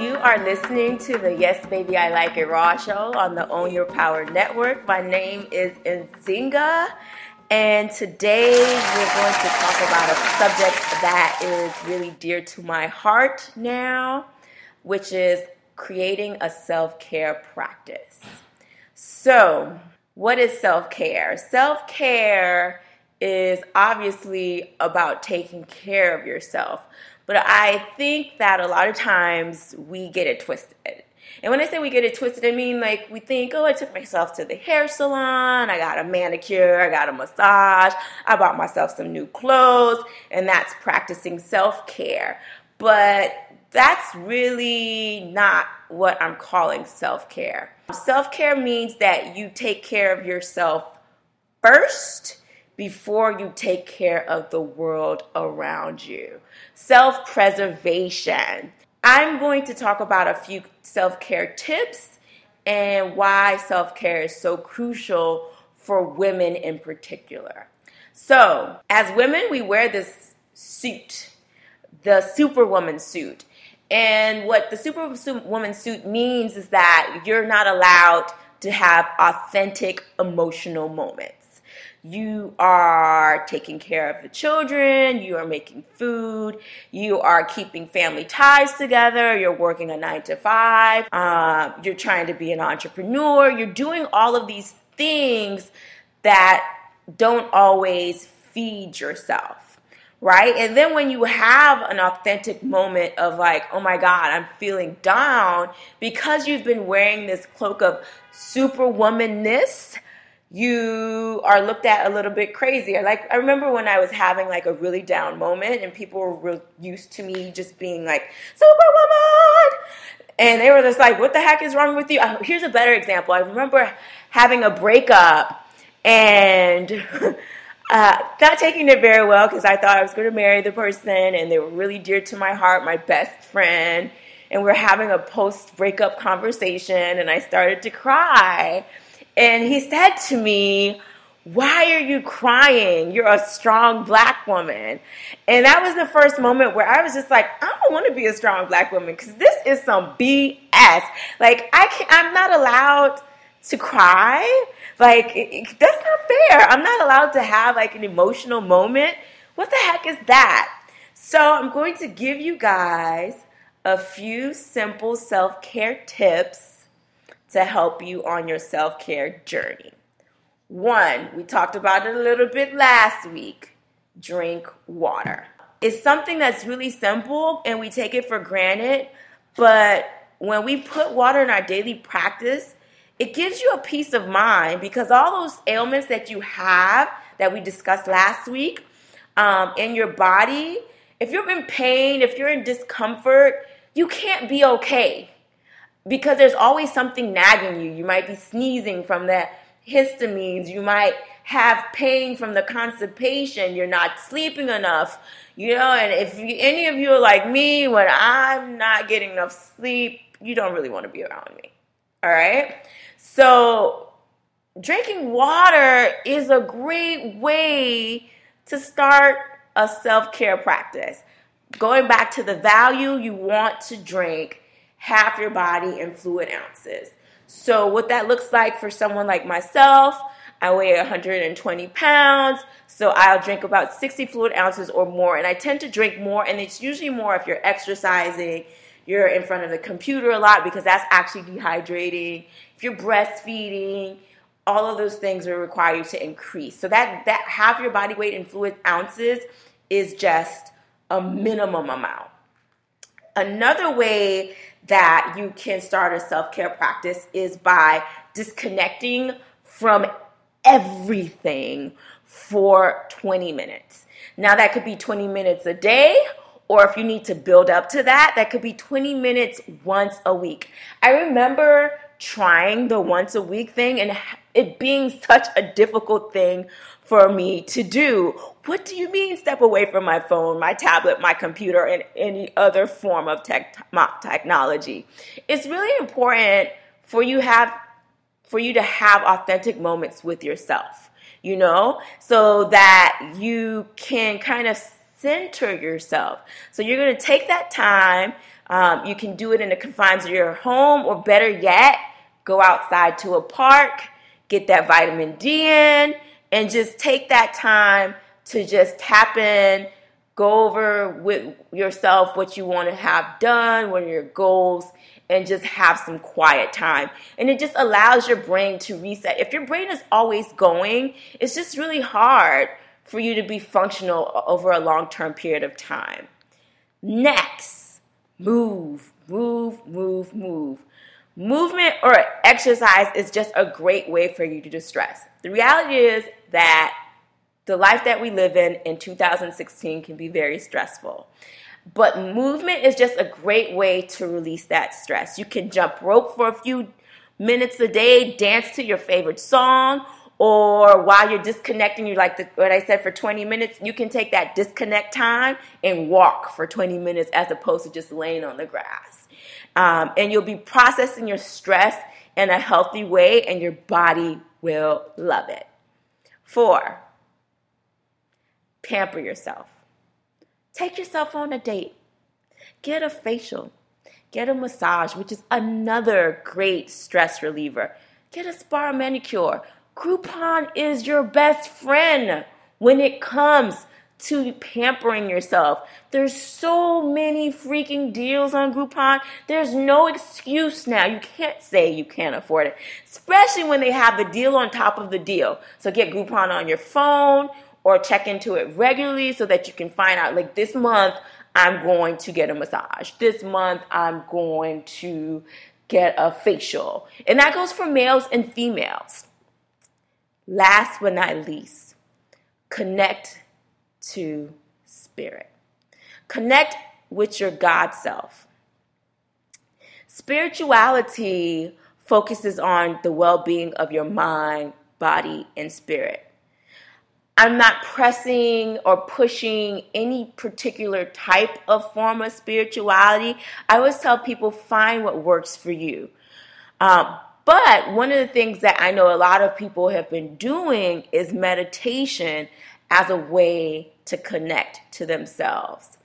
You are listening to the Yes Baby I Like It Raw show on the Own Your Power Network. My name is Nzingha, and today we're going to talk about a subject that is really dear to my heart now, which is creating a self care practice. So, what is self care? Self care is obviously about taking care of yourself. But I think that a lot of times we get it twisted. And when I say we get it twisted, I mean like we think, oh, I took myself to the hair salon, I got a manicure, I got a massage, I bought myself some new clothes, and that's practicing self care. But that's really not what I'm calling self care. Self care means that you take care of yourself first before you take care of the world around you. Self preservation. I'm going to talk about a few self care tips and why self care is so crucial for women in particular. So, as women, we wear this suit, the superwoman suit. And what the superwoman suit means is that you're not allowed to have authentic emotional moments you are taking care of the children, you are making food, you are keeping family ties together, you're working a nine to five, uh, you're trying to be an entrepreneur, you're doing all of these things that don't always feed yourself. Right? And then when you have an authentic moment of like, oh my God, I'm feeling down because you've been wearing this cloak of superwomanness, you are looked at a little bit crazy. Like I remember when I was having like a really down moment, and people were real used to me just being like superwoman, and they were just like, "What the heck is wrong with you?" Uh, here's a better example. I remember having a breakup and. Uh, not taking it very well because I thought I was going to marry the person and they were really dear to my heart, my best friend. And we we're having a post breakup conversation and I started to cry. And he said to me, why are you crying? You're a strong black woman. And that was the first moment where I was just like, I don't want to be a strong black woman because this is some BS. Like, I can't, I'm not allowed to cry. Like, that's not fair. I'm not allowed to have like an emotional moment. What the heck is that? So, I'm going to give you guys a few simple self care tips to help you on your self care journey. One, we talked about it a little bit last week drink water. It's something that's really simple and we take it for granted, but when we put water in our daily practice, it gives you a peace of mind because all those ailments that you have that we discussed last week um, in your body, if you're in pain, if you're in discomfort, you can't be okay because there's always something nagging you. You might be sneezing from the histamines, you might have pain from the constipation, you're not sleeping enough, you know. And if you, any of you are like me, when I'm not getting enough sleep, you don't really want to be around me. All right? So, drinking water is a great way to start a self care practice. Going back to the value you want to drink half your body in fluid ounces. So, what that looks like for someone like myself, I weigh 120 pounds, so I'll drink about 60 fluid ounces or more. And I tend to drink more, and it's usually more if you're exercising, you're in front of the computer a lot because that's actually dehydrating. If you're breastfeeding, all of those things will require you to increase. So that that half your body weight in fluid ounces is just a minimum amount. Another way that you can start a self care practice is by disconnecting from everything for 20 minutes. Now, that could be 20 minutes a day, or if you need to build up to that, that could be 20 minutes once a week. I remember trying the once a week thing and it being such a difficult thing for me to do. What do you mean step away from my phone, my tablet, my computer, and any other form of tech, technology? It's really important for you have for you to have authentic moments with yourself, you know, so that you can kind of center yourself. So you're going to take that time. Um, you can do it in the confines of your home, or better yet, go outside to a park, get that vitamin D in, and just take that time to just tap in, go over with yourself what you want to have done, what are your goals, and just have some quiet time. And it just allows your brain to reset. If your brain is always going, it's just really hard for you to be functional over a long term period of time. Next, move, move, move, move. Movement or exercise is just a great way for you to distress. The reality is that the life that we live in in 2016 can be very stressful. But movement is just a great way to release that stress. You can jump rope for a few minutes a day, dance to your favorite song, or while you're disconnecting, you like the, what I said for 20 minutes, you can take that disconnect time and walk for 20 minutes as opposed to just laying on the grass. Um, and you'll be processing your stress in a healthy way, and your body will love it. Four, pamper yourself. Take yourself on a date. Get a facial. Get a massage, which is another great stress reliever. Get a spa manicure. Groupon is your best friend when it comes to pampering yourself. There's so many freaking deals on Groupon. There's no excuse now. You can't say you can't afford it, especially when they have the deal on top of the deal. So get Groupon on your phone or check into it regularly so that you can find out like this month I'm going to get a massage. This month I'm going to get a facial. And that goes for males and females. Last but not least, connect to spirit. Connect with your God self. Spirituality focuses on the well being of your mind, body, and spirit. I'm not pressing or pushing any particular type of form of spirituality. I always tell people find what works for you. Um, but one of the things that I know a lot of people have been doing is meditation as a way to connect to themselves.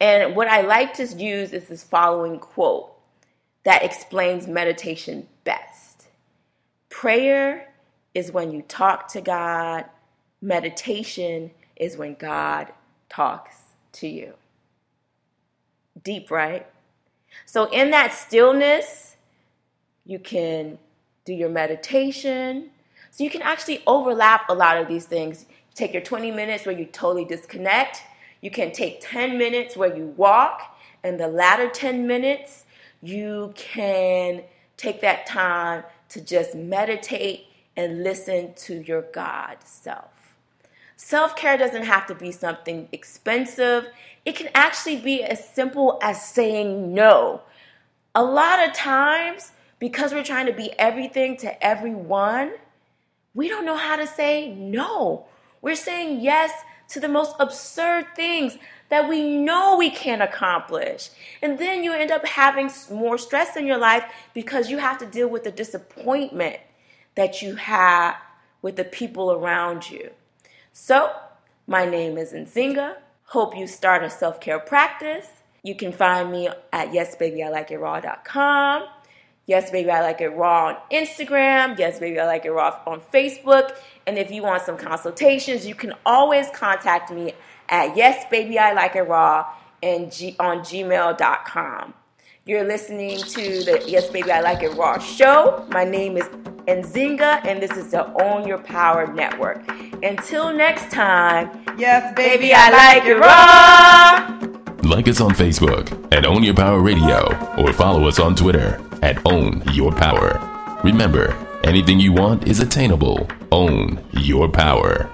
And what I like to use is this following quote that explains meditation best Prayer is when you talk to God Meditation is when God talks to you. Deep, right? So, in that stillness, you can do your meditation. So, you can actually overlap a lot of these things. Take your 20 minutes where you totally disconnect. You can take 10 minutes where you walk, and the latter 10 minutes, you can take that time to just meditate and listen to your God self. Self care doesn't have to be something expensive, it can actually be as simple as saying no. A lot of times, because we're trying to be everything to everyone, we don't know how to say no. We're saying yes to the most absurd things that we know we can't accomplish. And then you end up having more stress in your life because you have to deal with the disappointment that you have with the people around you. So, my name is Nzingha. Hope you start a self care practice. You can find me at yesbabyilikeitraw.com. Yes, baby, I like it raw on Instagram. Yes, baby, I like it raw on Facebook. And if you want some consultations, you can always contact me at yes, baby, I like it raw and G- on gmail.com. You're listening to the Yes, baby, I like it raw show. My name is Nzingha, and this is the Own Your Power Network. Until next time, yes, baby, I like it raw. Like us on Facebook at Own Your Power Radio or follow us on Twitter at Own Your Power. Remember, anything you want is attainable. Own your power.